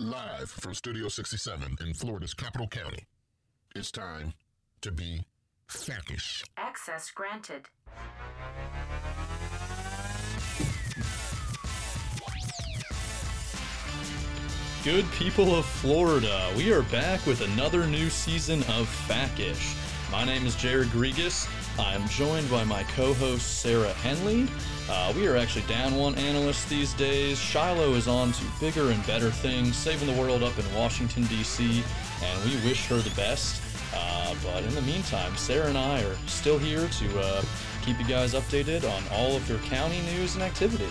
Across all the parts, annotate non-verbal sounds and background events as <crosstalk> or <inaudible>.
Live from Studio 67 in Florida's capital county. It's time to be FACish. Access granted. Good people of Florida, we are back with another new season of FACish. My name is Jared Grigas. I am joined by my co host Sarah Henley. Uh, we are actually down one analyst these days. Shiloh is on to bigger and better things, saving the world up in Washington, D.C., and we wish her the best. Uh, but in the meantime, Sarah and I are still here to uh, keep you guys updated on all of your county news and activity.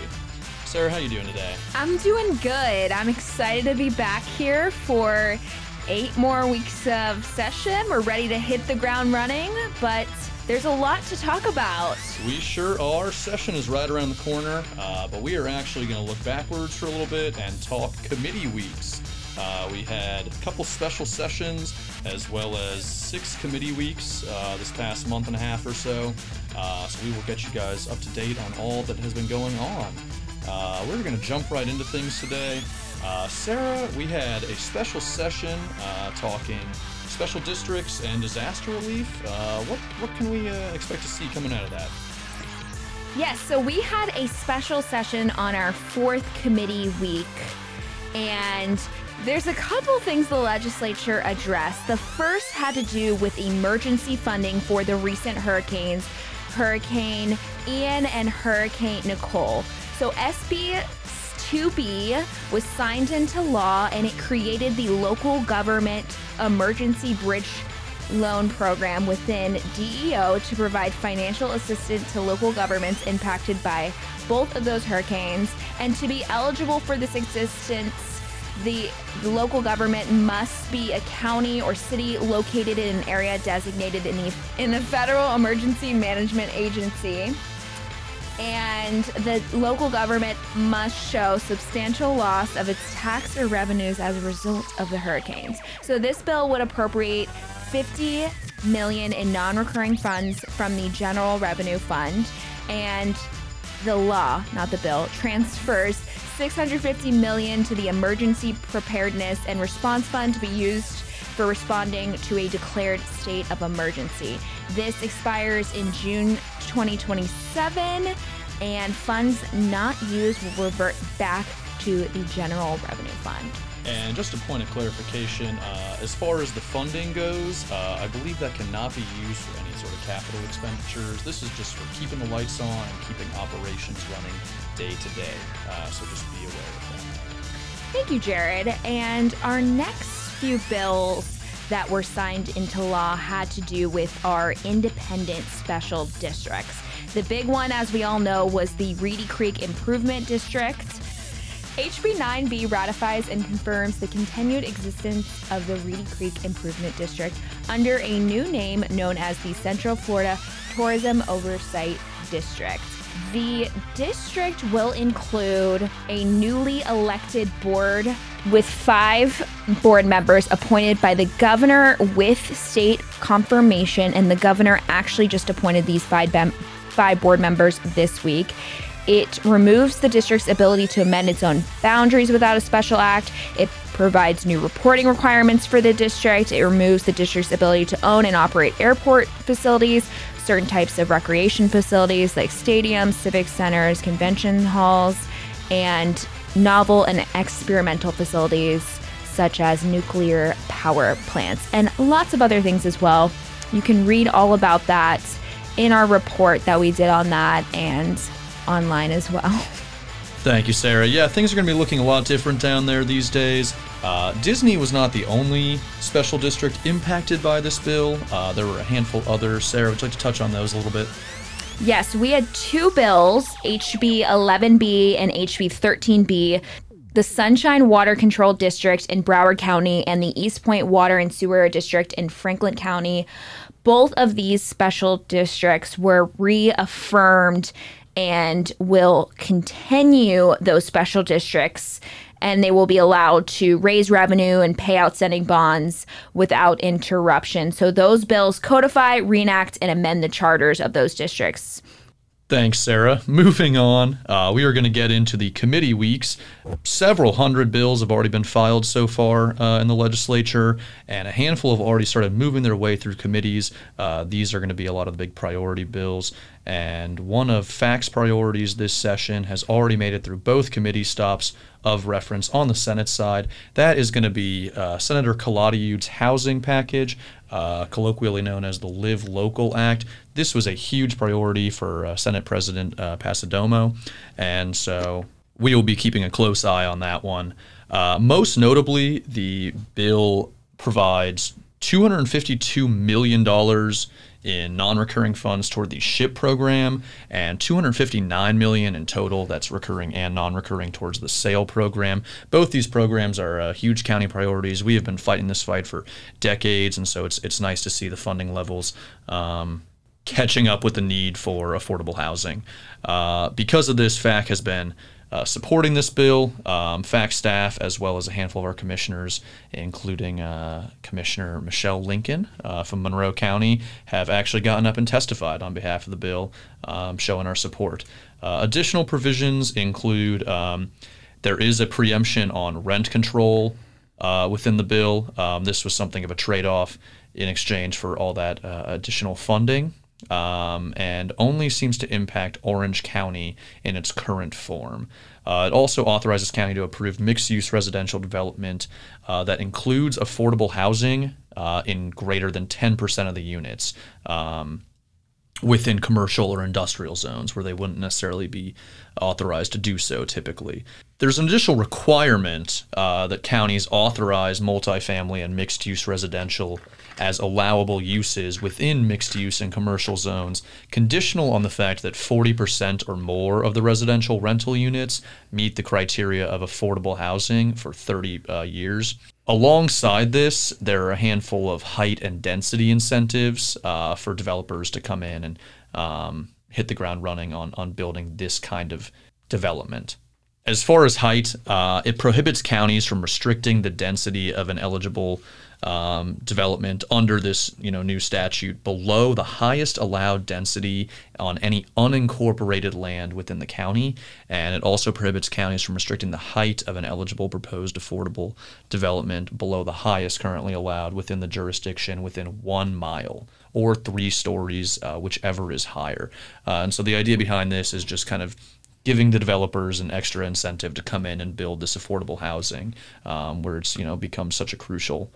Sarah, how you doing today? I'm doing good. I'm excited to be back here for eight more weeks of session. We're ready to hit the ground running, but there's a lot to talk about. We sure are. Session is right around the corner, uh, but we are actually going to look backwards for a little bit and talk committee weeks. Uh, we had a couple special sessions as well as six committee weeks uh, this past month and a half or so. Uh, so we will get you guys up to date on all that has been going on. Uh, we're going to jump right into things today. Uh, Sarah, we had a special session uh, talking special districts and disaster relief. Uh, what what can we uh, expect to see coming out of that? Yes, so we had a special session on our fourth committee week, and there's a couple things the legislature addressed. The first had to do with emergency funding for the recent hurricanes, Hurricane Ian and Hurricane Nicole. So SB 2B was signed into law and it created the local government emergency bridge loan program within DEO to provide financial assistance to local governments impacted by both of those hurricanes. And to be eligible for this assistance, the, local government must be a county or city located in an area designated in the in the Federal Emergency Management Agency and the local government must show substantial loss of its tax or revenues as a result of the hurricanes. So this bill would appropriate 50 million in non-recurring funds from the general revenue fund and the law, not the bill, transfers 650 million to the emergency preparedness and response fund to be used for responding to a declared state of emergency. This expires in June 2027, and funds not used will revert back to the general revenue fund. And just a point of clarification, uh, as far as the funding goes, uh, I believe that cannot be used for any sort of capital expenditures. This is just for keeping the lights on and keeping operations running day to day. Uh, so just be aware of that. Thank you, Jared. And our next few bills that were signed into law had to do with our independent special districts. The big one, as we all know, was the Reedy Creek Improvement District. HB 9B ratifies and confirms the continued existence of the Reedy Creek Improvement District under a new name known as the Central Florida Tourism Oversight District. The district will include a newly elected board with five board members appointed by the governor with state confirmation, and the governor actually just appointed these five, bem- five board members this week. It removes the district's ability to amend its own boundaries without a special act. It provides new reporting requirements for the district. It removes the district's ability to own and operate airport facilities, certain types of recreation facilities like stadiums, civic centers, convention halls, and novel and experimental facilities such as nuclear power plants, and lots of other things as well. You can read all about that in our report that we did on that and online as well. <laughs> Thank you, Sarah. Yeah, things are going to be looking a lot different down there these days. Uh, Disney was not the only special district impacted by this bill. Uh, there were a handful others. Sarah, would you like to touch on those a little bit? Yes, we had two bills, HB 11B and HB 13B. The Sunshine Water Control District in Broward County and the East Point Water and Sewer District in Franklin County. Both of these special districts were reaffirmed and will continue those special districts and they will be allowed to raise revenue and pay outstanding bonds without interruption. So those bills codify, reenact, and amend the charters of those districts. Thanks, Sarah. Moving on, uh, we are going to get into the committee weeks. Several hundred bills have already been filed so far uh, in the legislature, and a handful have already started moving their way through committees. Uh, these are going to be a lot of the big priority bills. And one of FAC's priorities this session has already made it through both committee stops of reference on the Senate side. That is going to be uh, Senator Calatayud's housing package, uh, colloquially known as the Live Local Act. This was a huge priority for uh, Senate President uh, Passidomo, and so we will be keeping a close eye on that one. Uh, most notably, the bill provides $252 million in non-recurring funds toward the SHIP program and 259 million in total that's recurring and non-recurring towards the SAIL program. Both these programs are uh, huge county priorities. We have been fighting this fight for decades and so it's it's nice to see the funding levels um, catching up with the need for affordable housing. Uh, because of this FAC has been uh, supporting this bill. Um, FAC staff, as well as a handful of our commissioners, including uh, Commissioner Michelle Lincoln uh, from Monroe County, have actually gotten up and testified on behalf of the bill, um, showing our support. Uh, additional provisions include um, there is a preemption on rent control uh, within the bill. Um, this was something of a trade off in exchange for all that uh, additional funding um, and only seems to impact Orange County in its current form. Uh, it also authorizes county to approve mixed-use residential development uh, that includes affordable housing uh, in greater than 10% of the units. Um, within commercial or industrial zones where they wouldn't necessarily be authorized to do so typically. There's an additional requirement uh, that counties authorize multifamily and mixed use residential as allowable uses within mixed use and commercial zones, conditional on the fact that 40% or more of the residential rental units meet the criteria of affordable housing for 30 uh, years. Alongside this, there are a handful of height and density incentives uh, for developers to come in and um, hit the ground running on, on building this kind of development. As far as height, uh, it prohibits counties from restricting the density of an eligible um, development under this you know new statute below the highest allowed density on any unincorporated land within the county, and it also prohibits counties from restricting the height of an eligible proposed affordable development below the highest currently allowed within the jurisdiction within one mile or three stories, uh, whichever is higher. Uh, and so the idea behind this is just kind of giving the developers an extra incentive to come in and build this affordable housing, um, where it's you know become such a crucial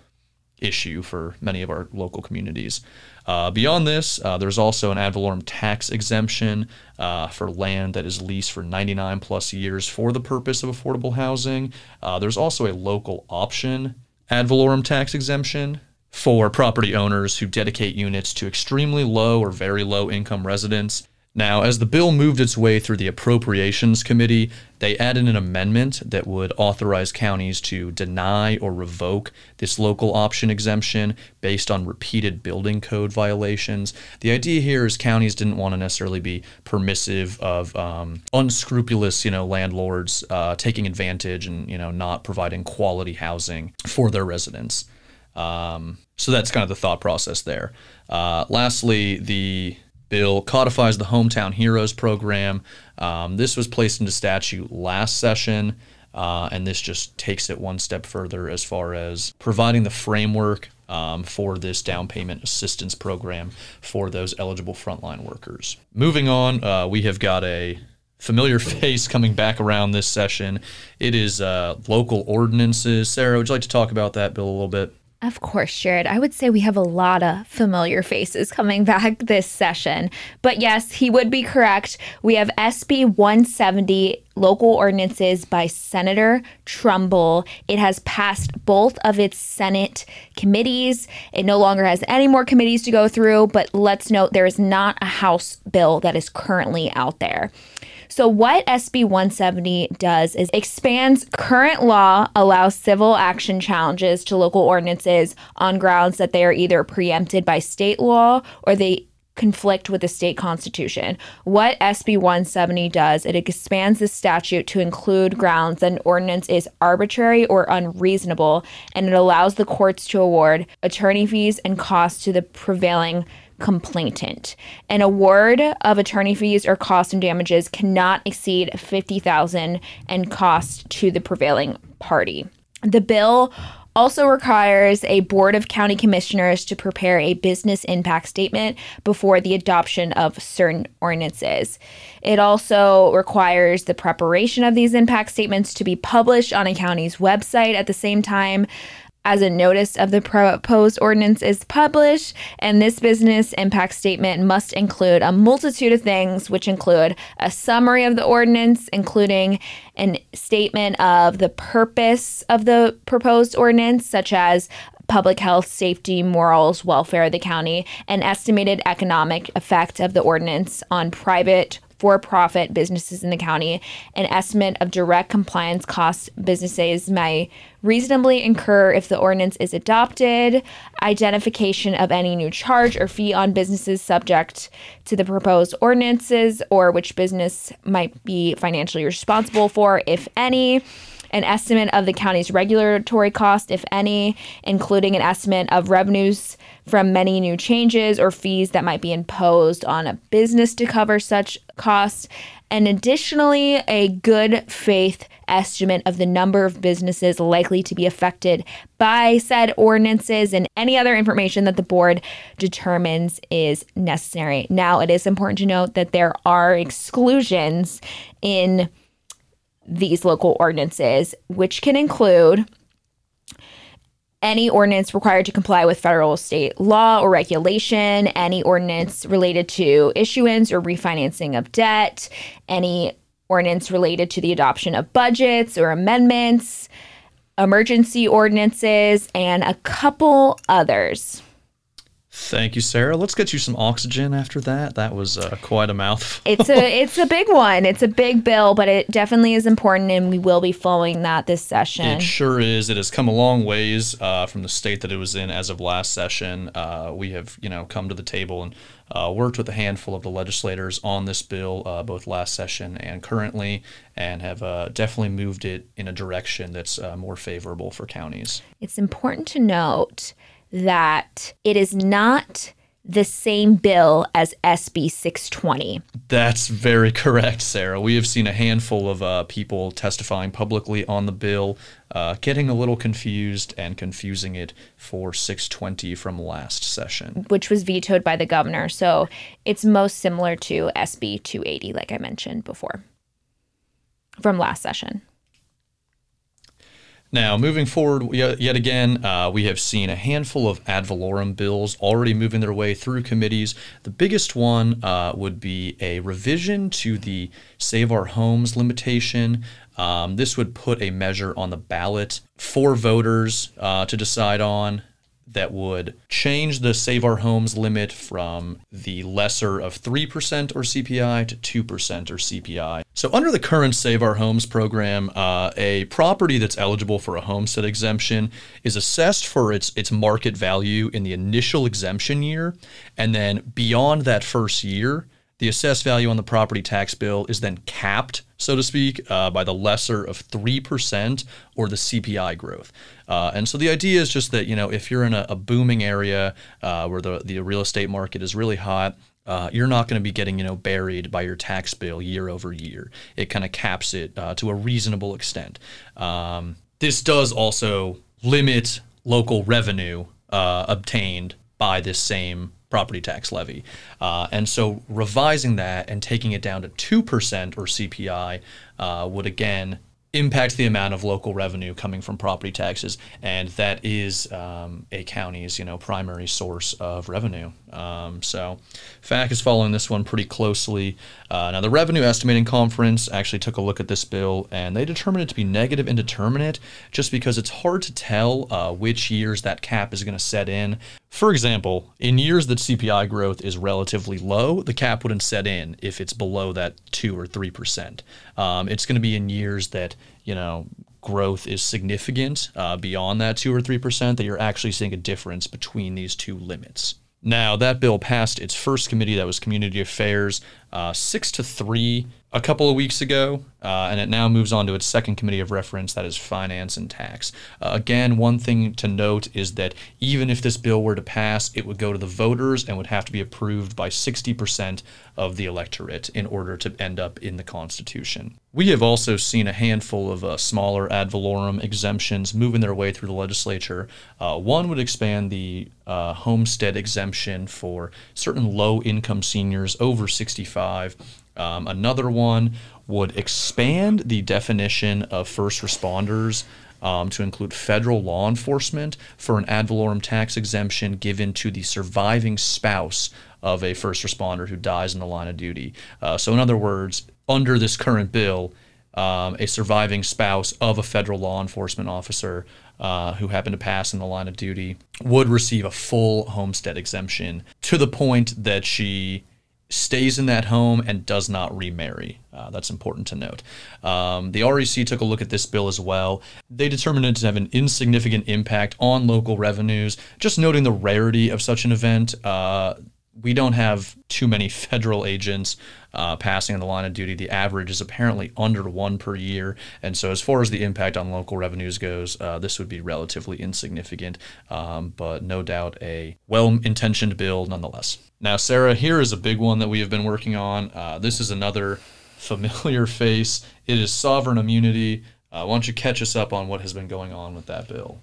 issue for many of our local communities. Uh, beyond this, uh, there's also an ad valorem tax exemption uh, for land that is leased for 99 plus years for the purpose of affordable housing. Uh, there's also a local option ad valorem tax exemption for property owners who dedicate units to extremely low or very low income residents now, as the bill moved its way through the Appropriations Committee, they added an amendment that would authorize counties to deny or revoke this local option exemption based on repeated building code violations. The idea here is counties didn't want to necessarily be permissive of um, unscrupulous, you know, landlords uh, taking advantage and you know not providing quality housing for their residents. Um, so that's kind of the thought process there. Uh, lastly, the bill codifies the Hometown Heroes program. Um, this was placed into statute last session, uh, and this just takes it one step further as far as providing the framework um, for this down payment assistance program for those eligible frontline workers. Moving on, uh, we have got a familiar <laughs> face coming back around this session. It is uh, local ordinances. Sarah, would you like to talk about that bill a little bit? Of course, Jared. I would say we have a lot of familiar faces coming back this session. But yes, he would be correct. We have SB 170 local ordinances by Senator Trumbull. It has passed both of its Senate committees. It no longer has any more committees to go through, but let's note there is not a House bill that is currently out there. So, what SB 170 does is expands current law, allows civil action challenges to local ordinances on grounds that they are either preempted by state law or they conflict with the state constitution. What SB 170 does, it expands the statute to include grounds that an ordinance is arbitrary or unreasonable, and it allows the courts to award attorney fees and costs to the prevailing complainant. An award of attorney fees or costs and damages cannot exceed 50,000 and cost to the prevailing party. The bill also requires a board of county commissioners to prepare a business impact statement before the adoption of certain ordinances. It also requires the preparation of these impact statements to be published on a county's website at the same time as a notice of the proposed ordinance is published, and this business impact statement must include a multitude of things, which include a summary of the ordinance, including a statement of the purpose of the proposed ordinance, such as public health, safety, morals, welfare of the county, an estimated economic effect of the ordinance on private for profit businesses in the county, an estimate of direct compliance costs businesses may reasonably incur if the ordinance is adopted, identification of any new charge or fee on businesses subject to the proposed ordinances or which business might be financially responsible for, if any an estimate of the county's regulatory cost, if any, including an estimate of revenues from many new changes or fees that might be imposed on a business to cover such costs, and additionally, a good faith estimate of the number of businesses likely to be affected by said ordinances and any other information that the board determines is necessary. Now, it is important to note that there are exclusions in these local ordinances, which can include any ordinance required to comply with federal state law or regulation, any ordinance related to issuance or refinancing of debt, any ordinance related to the adoption of budgets or amendments, emergency ordinances, and a couple others. Thank you, Sarah. Let's get you some oxygen after that. That was uh, quite a mouthful. <laughs> it's a it's a big one. It's a big bill, but it definitely is important, and we will be following that this session. It sure is. It has come a long ways uh, from the state that it was in as of last session. Uh, we have you know come to the table and uh, worked with a handful of the legislators on this bill, uh, both last session and currently, and have uh, definitely moved it in a direction that's more favorable for counties. It's important to note that it is not the same bill as SB 620. That's very correct, Sarah. We have seen a handful of uh, people testifying publicly on the bill, uh, getting a little confused and confusing it for 620 from last session, which was vetoed by the governor. So it's most similar to SB 280, like I mentioned before, from last session. Now, moving forward, yet again, uh, we have seen a handful of ad valorem bills already moving their way through committees. The biggest one uh, would be a revision to the Save Our Homes limitation. Um, this would put a measure on the ballot for voters uh, to decide on that would change the Save Our Homes limit from the lesser of 3% or CPI to 2% or CPI. So, under the current Save Our Homes program, uh, a property that's eligible for a homestead exemption is assessed for its, its market value in the initial exemption year. And then beyond that first year, the assessed value on the property tax bill is then capped, so to speak, uh, by the lesser of 3% or the CPI growth. Uh, and so the idea is just that, you know, if you're in a, a booming area uh, where the, the real estate market is really hot, uh, you're not going to be getting you know buried by your tax bill year over year. It kind of caps it uh, to a reasonable extent. Um, this does also limit local revenue uh, obtained by this same property tax levy. Uh, and so revising that and taking it down to 2% or CPI uh, would again impact the amount of local revenue coming from property taxes, and that is um, a county's you know primary source of revenue. Um, so, FAC is following this one pretty closely. Uh, now, the Revenue Estimating Conference actually took a look at this bill, and they determined it to be negative indeterminate, just because it's hard to tell uh, which years that cap is going to set in. For example, in years that CPI growth is relatively low, the cap wouldn't set in if it's below that two or three percent. Um, it's going to be in years that you know growth is significant uh, beyond that two or three percent that you're actually seeing a difference between these two limits. Now, that bill passed its first committee, that was Community Affairs. uh, six to three a couple of weeks ago, uh, and it now moves on to its second committee of reference, that is finance and tax. Uh, again, one thing to note is that even if this bill were to pass, it would go to the voters and would have to be approved by 60% of the electorate in order to end up in the Constitution. We have also seen a handful of uh, smaller ad valorem exemptions moving their way through the legislature. Uh, one would expand the uh, homestead exemption for certain low income seniors over 65 um, another one would expand the definition of first responders um, to include federal law enforcement for an ad valorem tax exemption given to the surviving spouse of a first responder who dies in the line of duty. Uh, so, in other words, under this current bill, um, a surviving spouse of a federal law enforcement officer uh, who happened to pass in the line of duty would receive a full homestead exemption to the point that she stays in that home and does not remarry. Uh, that's important to note. Um, the REC took a look at this bill as well. They determined it to have an insignificant impact on local revenues. Just noting the rarity of such an event, uh, we don't have too many federal agents uh, passing on the line of duty. The average is apparently under one per year. And so, as far as the impact on local revenues goes, uh, this would be relatively insignificant, um, but no doubt a well intentioned bill nonetheless. Now, Sarah, here is a big one that we have been working on. Uh, this is another <laughs> familiar face. It is sovereign immunity. Uh, why don't you catch us up on what has been going on with that bill?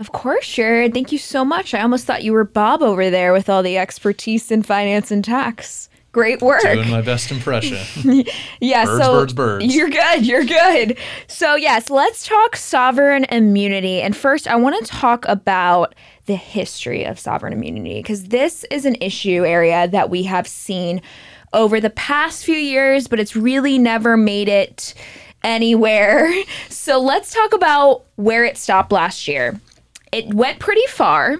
Of course, Jared. Thank you so much. I almost thought you were Bob over there with all the expertise in finance and tax. Great work. Doing my best impression. <laughs> yeah, birds, so birds, birds. You're good. You're good. So yes, let's talk sovereign immunity. And first, I want to talk about the history of sovereign immunity because this is an issue area that we have seen over the past few years, but it's really never made it anywhere. <laughs> So let's talk about where it stopped last year. It went pretty far.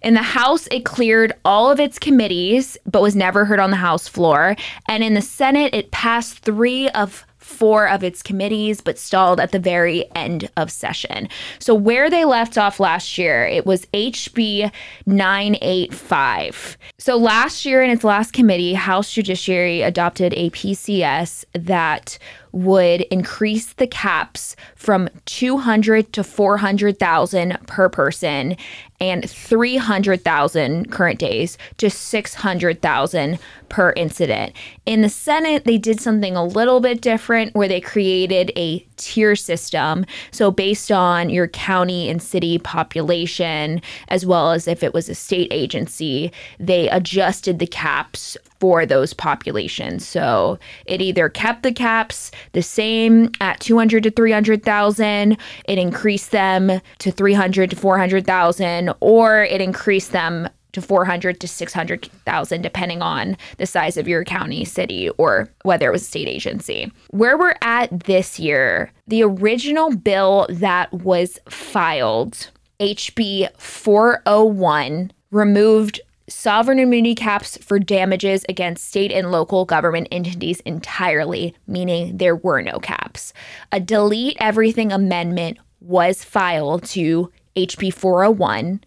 In the House, it cleared all of its committees, but was never heard on the House floor. And in the Senate, it passed three of four of its committees, but stalled at the very end of session. So, where they left off last year, it was HB 985. So, last year in its last committee, House Judiciary adopted a PCS that would increase the caps from 200 to 400,000 per person and 300,000 current days to 600,000 per incident. In the Senate, they did something a little bit different where they created a tier system. So, based on your county and city population, as well as if it was a state agency, they adjusted the caps for those populations. So it either kept the caps the same at 200 to 300,000, it increased them to 300 to 400,000, or it increased them to 400 to 600,000 depending on the size of your county, city, or whether it was a state agency. Where we're at this year, the original bill that was filed, HB 401, removed sovereign immunity caps for damages against state and local government entities entirely, meaning there were no caps. A delete everything amendment was filed to HB 401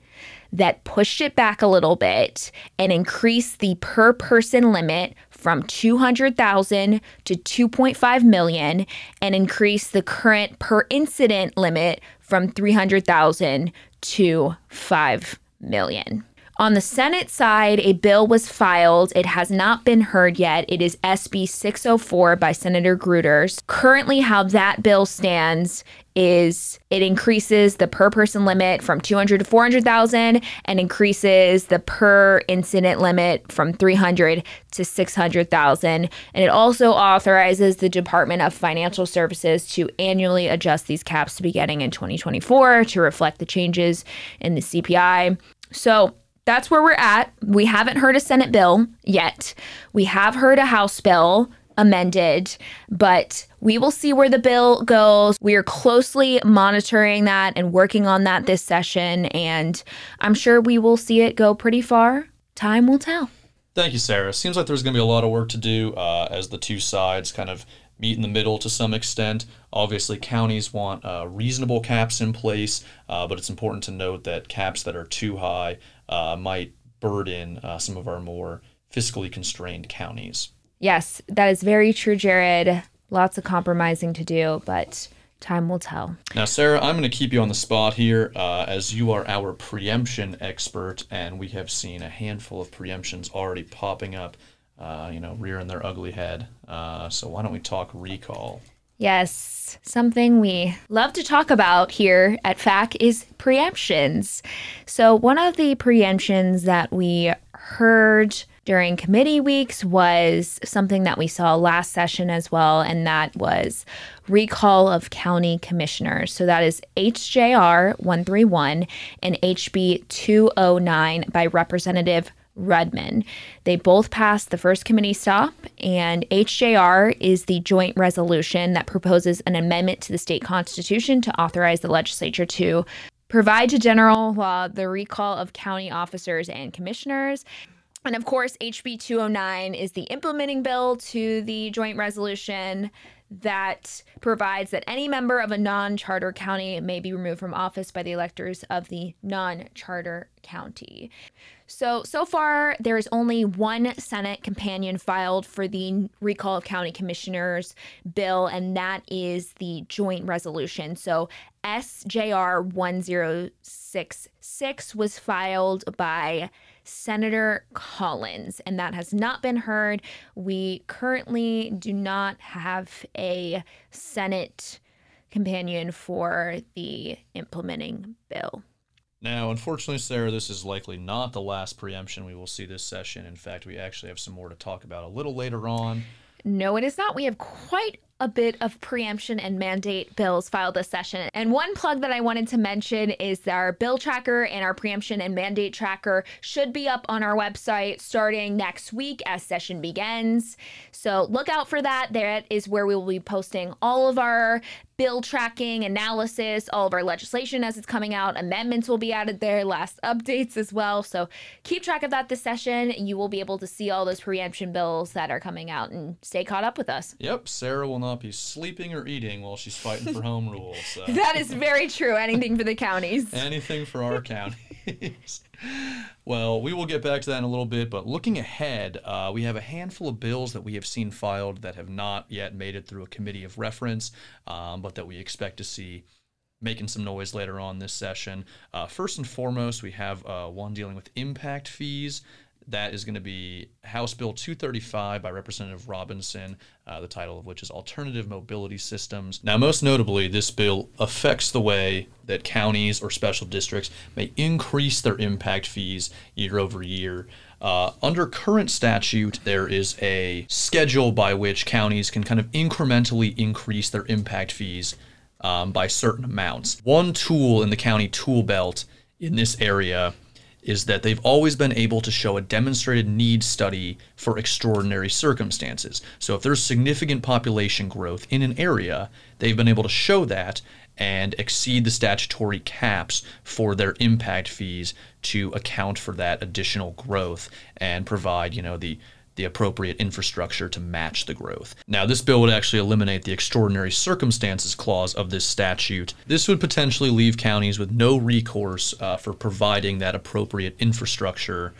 that pushed it back a little bit and increased the per person limit from 200,000 to 2.5 million and increased the current per incident limit from 300,000 to 5 million. On the Senate side, a bill was filed. It has not been heard yet. It is SB 604 by Senator Gruters. Currently, how that bill stands is it increases the per person limit from 200 to 400,000 and increases the per incident limit from 300 to 600,000 and it also authorizes the Department of Financial Services to annually adjust these caps to beginning in 2024 to reflect the changes in the CPI. So, that's where we're at. We haven't heard a Senate bill yet. We have heard a House bill amended, but we will see where the bill goes. We are closely monitoring that and working on that this session, and I'm sure we will see it go pretty far. Time will tell. Thank you, Sarah. Seems like there's going to be a lot of work to do uh, as the two sides kind of meet in the middle to some extent. Obviously, counties want uh, reasonable caps in place, uh, but it's important to note that caps that are too high uh, might burden uh, some of our more fiscally constrained counties. Yes, that is very true, Jared. Lots of compromising to do, but time will tell. Now, Sarah, I'm going to keep you on the spot here uh, as you are our preemption expert, and we have seen a handful of preemptions already popping up, uh, you know, rearing their ugly head. Uh, so, why don't we talk recall? Yes, something we love to talk about here at FAC is preemptions. So, one of the preemptions that we heard during committee weeks was something that we saw last session as well, and that was recall of county commissioners. So that is HJR 131 and HB 209 by Representative Rudman. They both passed the first committee stop, and HJR is the joint resolution that proposes an amendment to the state constitution to authorize the legislature to provide to general law the recall of county officers and commissioners. And of course, HB 209 is the implementing bill to the joint resolution that provides that any member of a non charter county may be removed from office by the electors of the non charter county. So, so far, there is only one Senate companion filed for the recall of county commissioners bill, and that is the joint resolution. So, SJR 1066 was filed by Senator Collins, and that has not been heard. We currently do not have a Senate companion for the implementing bill. Now, unfortunately, Sarah, this is likely not the last preemption we will see this session. In fact, we actually have some more to talk about a little later on. No, it is not. We have quite a bit of preemption and mandate bills filed this session. And one plug that I wanted to mention is our bill tracker and our preemption and mandate tracker should be up on our website starting next week as session begins. So look out for that. That is where we will be posting all of our bill tracking, analysis, all of our legislation as it's coming out. Amendments will be added there, last updates as well. So keep track of that this session. You will be able to see all those preemption bills that are coming out and stay caught up with us. Yep, Sarah will not be sleeping or eating while she's fighting for home rule. So. that is very true. Anything for the counties. <laughs> Anything for our counties. <laughs> well, we will get back to that in a little bit, but looking ahead, uh, we have a handful of bills that we have seen filed that have not yet made it through a committee of reference, um, but that we expect to see making some noise later on this session. Uh, first and foremost, we have uh, one dealing with impact fees. That is going to be House Bill 235 by Representative Robinson, uh, the title of which is Alternative Mobility Systems. Now, most notably, this bill affects the way that counties or special districts may increase their impact fees year over year. Uh, under current statute, there is a schedule by which counties can kind of incrementally increase their impact fees um, by certain amounts. One tool in the county tool belt in this area is that they've always been able to show a demonstrated need study for extraordinary circumstances. So if there's significant population growth in an area, they've been able to show that and exceed the statutory caps for their impact fees to account for that additional growth and provide, you know, the the appropriate infrastructure to match the growth. Now, this bill would actually eliminate the extraordinary circumstances clause of this statute. This would potentially leave counties with no recourse uh, for providing that appropriate infrastructure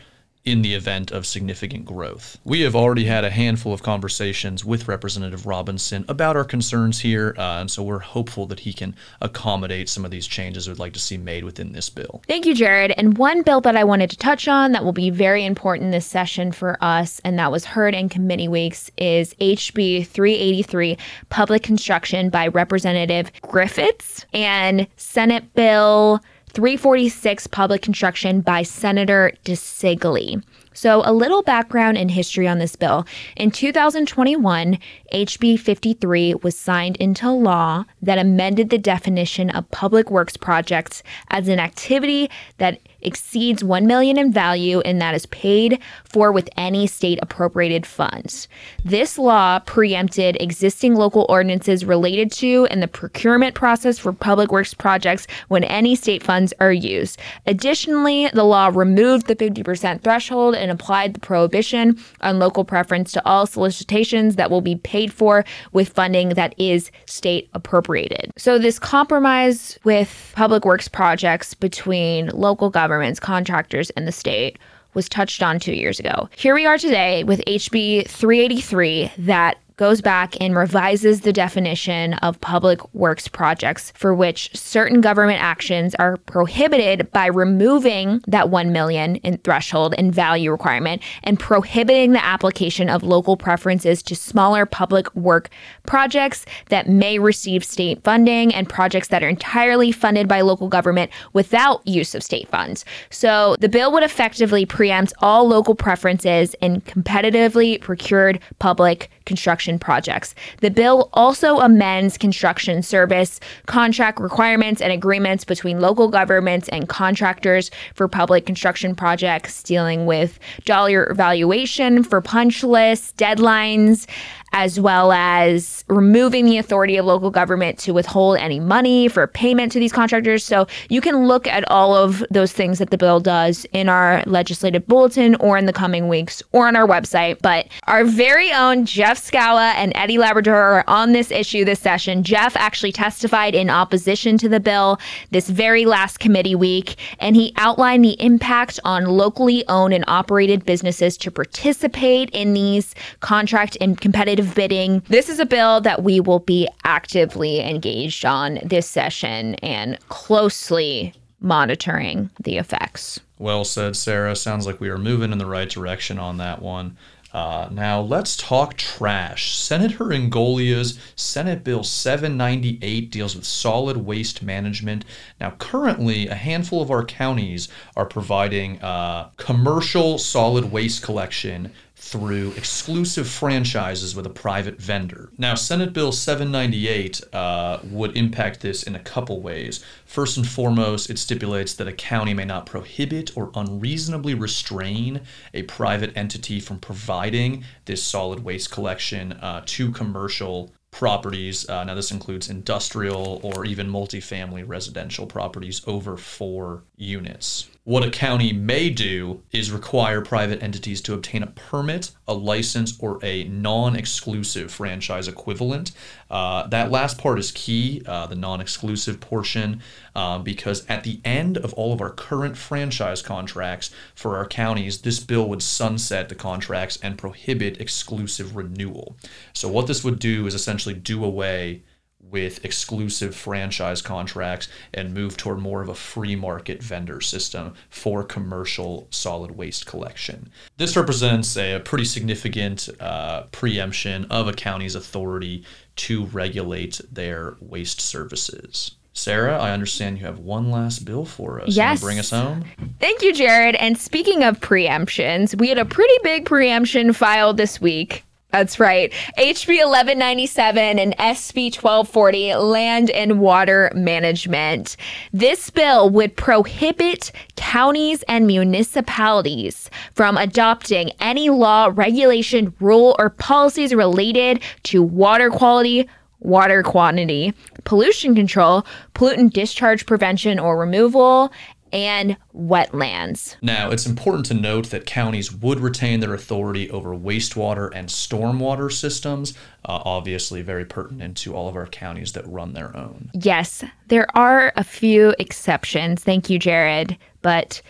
in the event of significant growth. We have already had a handful of conversations with Representative Robinson about our concerns here, uh, and so we're hopeful that he can accommodate some of these changes we'd like to see made within this bill. Thank you, Jared. And one bill that I wanted to touch on that will be very important this session for us, and that was heard in committee weeks, is HB 383 Public Construction by Representative Griffitts and Senate Bill 346 Public Construction by Senator DiCeglie. So, a little background and history on this bill. In 2021, HB 53 was signed into law that amended the definition of public works projects as an activity that exceeds 1 million in value and that is paid for with any state appropriated funds. This law preempted existing local ordinances related to and the procurement process for public works projects when any state funds are used. Additionally, the law removed the 50% threshold and applied the prohibition on local preference to all solicitations that will be paid for with funding that is state appropriated. So this compromise with public works projects between local government governments, contractors, and the state was touched on two years ago. Here we are today with HB 383 that goes back and revises the definition of public works projects for which certain government actions are prohibited by removing that 1 million in threshold and value requirement and prohibiting the application of local preferences to smaller public work projects that may receive state funding and projects that are entirely funded by local government without use of state funds. So the bill would effectively preempt all local preferences in competitively procured public construction projects. The bill also amends construction service contract requirements and agreements between local governments and contractors for public construction projects, dealing with dollar valuation for punch lists, deadlines, as well as removing the authority of local government to withhold any money for payment to these contractors. So you can look at all of those things that the bill does in our legislative bulletin or in the coming weeks or on our website. But our very own Jeff Scala and Eddie Labrador are on this issue this session. Jeff actually testified in opposition to the bill this very last committee week, and he outlined the impact on locally owned and operated businesses to participate in these contract and competitive competitive bidding. This is a bill that we will be actively engaged on this session and closely monitoring the effects. Well said, Sarah. Sounds like we are moving in the right direction on that one. Uh, now let's talk trash. Senator Ingoglia's Senate Bill 798 deals with solid waste management. Now, currently, a handful of our counties are providing uh, commercial solid waste collection through exclusive franchises with a private vendor. Now, Senate Bill 798 uh, would impact this in a couple ways. First and foremost, it stipulates that a county may not prohibit or unreasonably restrain a private entity from providing this solid waste collection uh, to commercial properties. Uh, now, this includes industrial or even multifamily residential properties over four units. What a county may do is require private entities to obtain a permit, a license, or a non exclusive franchise equivalent. Uh, that last part is key, uh, the non exclusive portion, uh, because at the end of all of our current franchise contracts for our counties, this bill would sunset the contracts and prohibit exclusive renewal. So, what this would do is essentially do away with exclusive franchise contracts and move toward more of a free market vendor system for commercial solid waste collection. This represents a, pretty significant uh, preemption of a county's authority to regulate their waste services. Sarah, I understand you have one last bill for us. Yes. Bring us home. Thank you, Jared. And speaking of preemptions, we had a pretty big preemption filed this week. That's right. HB 1197 and SB 1240, Land and Water Management. This bill would prohibit counties and municipalities from adopting any law, regulation, rule, or policies related to water quality, water quantity, pollution control, pollutant discharge prevention or removal, and wetlands. Now, it's important to note that counties would retain their authority over wastewater and stormwater systems, uh, obviously, very pertinent to all of our counties that run their own. Yes, there are a few exceptions. Thank you, Jared. But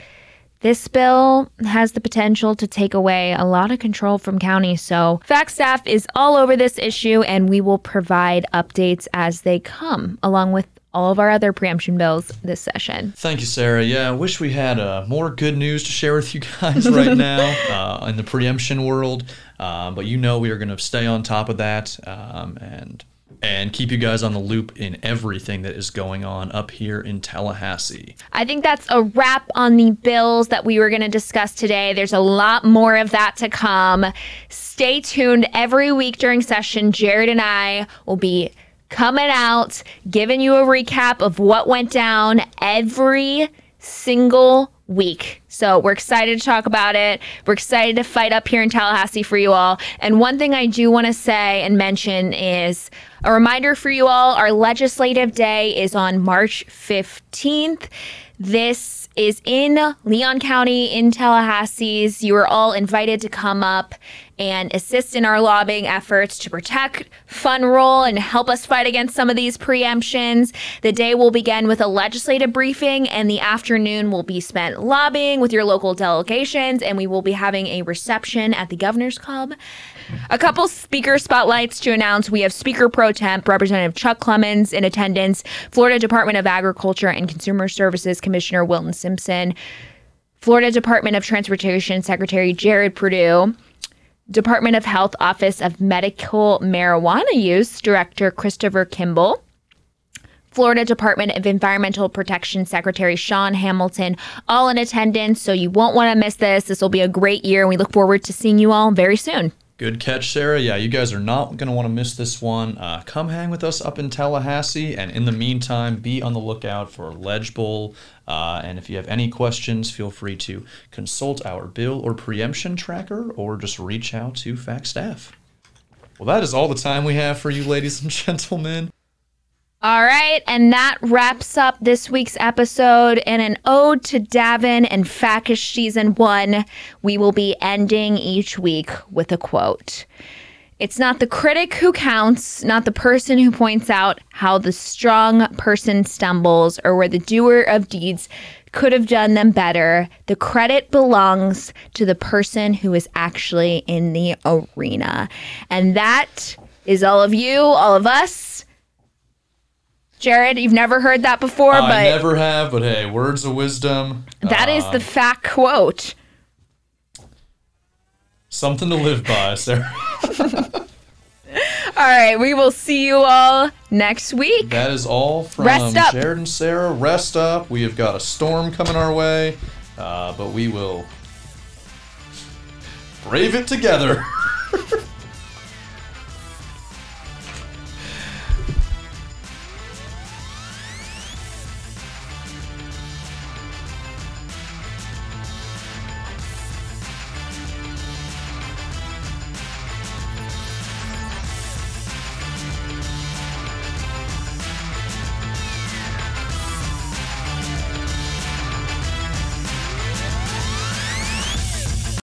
this bill has the potential to take away a lot of control from counties. So, FAC Staff is all over this issue, and we will provide updates as they come, along with all of our other preemption bills this session. Thank you, Sarah. Yeah, I wish we had uh, more good news to share with you guys <laughs> right now <laughs> uh, in the preemption world. Uh, but you know we are going to stay on top of that um, and and keep you guys on the loop in everything that is going on up here in Tallahassee. I think that's a wrap on the bills that we were going to discuss today. There's a lot more of that to come. Stay tuned every week during session. Jared and I will be coming out, giving you a recap of what went down every single week. So we're excited to talk about it. We're excited to fight up here in Tallahassee for you all. And one thing I do want to say and mention is a reminder for you all our legislative day is on March 15th. This is in Leon County in Tallahassee's. You are all invited to come up and assist in our lobbying efforts to protect home rule and help us fight against some of these preemptions. The day will begin with a legislative briefing, and the afternoon will be spent lobbying with with your local delegations, and we will be having a reception at the Governor's Club. A couple speaker spotlights to announce. We have Speaker Pro Temp Representative Chuck Clemons in attendance, Florida Department of Agriculture and Consumer Services Commissioner Wilton Simpson, Florida Department of Transportation Secretary Jared Perdue, Department of Health Office of Medical Marijuana Use Director Christopher Kimball. Florida Department of Environmental Protection Secretary Shawn Hamilton, all in attendance. So you won't want to miss this. This will be a great year, and we look forward to seeing you all very soon. Good catch, Sarah. Yeah, you guys are not going to want to miss this one. Uh, come hang with us up in Tallahassee. And in the meantime, be on the lookout for Ledge Bowl. Uh, and if you have any questions, feel free to consult our bill or preemption tracker or just reach out to FAC staff. Well, that is all the time we have for you, ladies and <laughs> gentlemen. All right, and that wraps up this week's episode. In an ode to Davin and FACish season one, we will be ending each week with a quote. It's not the critic who counts, not the person who points out how the strong person stumbles or where the doer of deeds could have done them better. The credit belongs to the person who is actually in the arena. And that is all of you, all of us. Jared, you've never heard that before, I but never have, but hey, words of wisdom. that is uh, the fact quote. something to live by, <laughs> Sarah. All right, we will see you all next week. That is all from Rest up. Jared and Sarah. Rest up. We have got a storm coming our way, uh, but we will brave it together. <laughs>